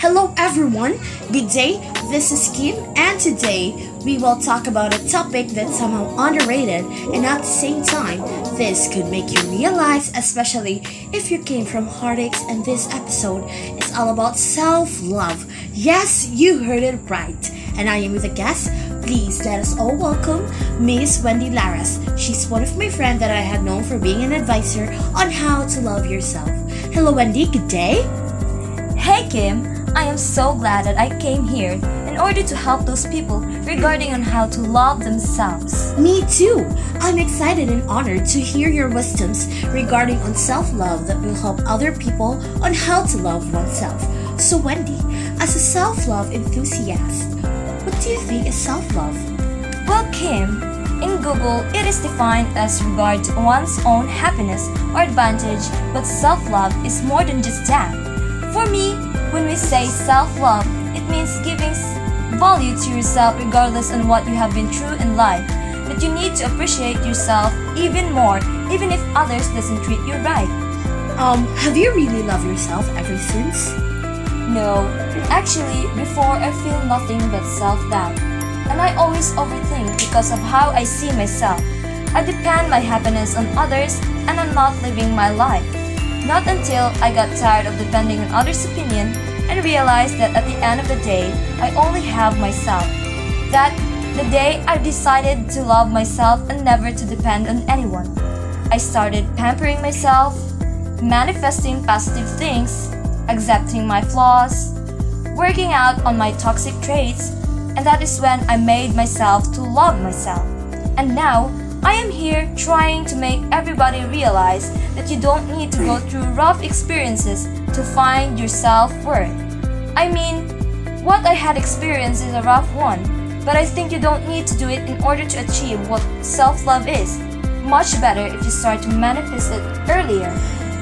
Hello everyone, good day. This is Kim, and today we will talk about a topic that's somehow underrated, and at the same time, this could make you realize, especially if you came from heartaches. And this episode is all about self love. Yes, you heard it right. And I am with a guest. Please let us all welcome Miss Wendy Laras. She's one of my friends that I have known for being an advisor on how to love yourself. Hello, Wendy. Good day. Hey Kim, I am so glad that I came here in order to help those people regarding on how to love themselves. Me too. I'm excited and honored to hear your wisdoms regarding on self-love that will help other people on how to love oneself. So Wendy, as a self-love enthusiast, what do you think is self-love? Well, Kim, in Google, it is defined as regard to one's own happiness or advantage, but self-love is more than just that. For me, when we say self-love, it means giving value to yourself regardless on what you have been through in life. But you need to appreciate yourself even more, even if others doesn't treat you right. Um, have you really loved yourself ever since? No, actually, before I feel nothing but self-doubt. And I always overthink because of how I see myself. I depend my happiness on others and I'm not living my life. Not until I got tired of depending on others' opinion and realized that at the end of the day, I only have myself. That the day I decided to love myself and never to depend on anyone. I started pampering myself, manifesting positive things, accepting my flaws, working out on my toxic traits, and that is when I made myself to love myself. And now, I am here trying to make everybody realize that you don't need to go through rough experiences to find your self worth. I mean, what I had experienced is a rough one, but I think you don't need to do it in order to achieve what self love is. Much better if you start to manifest it earlier.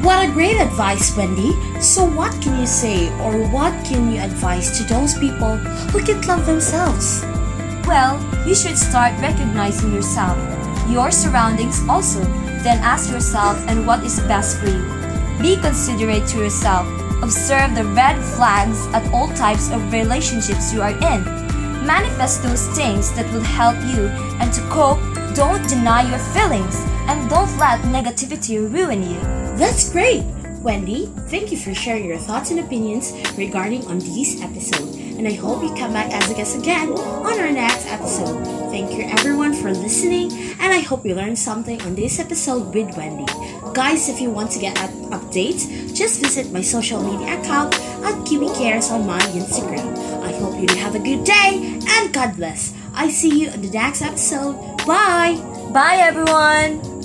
What a great advice, Wendy. So, what can you say or what can you advise to those people who can't love themselves? Well, you should start recognizing yourself your surroundings also, then ask yourself and what is best for you. Be considerate to yourself. Observe the red flags at all types of relationships you are in. Manifest those things that will help you, and to cope, don't deny your feelings and don't let negativity ruin you. That's great! Wendy, thank you for sharing your thoughts and opinions regarding on this episode. And I hope you come back as a guest again on our next episode. Thank you everyone for listening, and I hope you learned something on this episode with Wendy. Guys, if you want to get updates, just visit my social media account at Kiwi Cares on my Instagram. I hope you have a good day and God bless. I see you in the next episode. Bye! Bye everyone!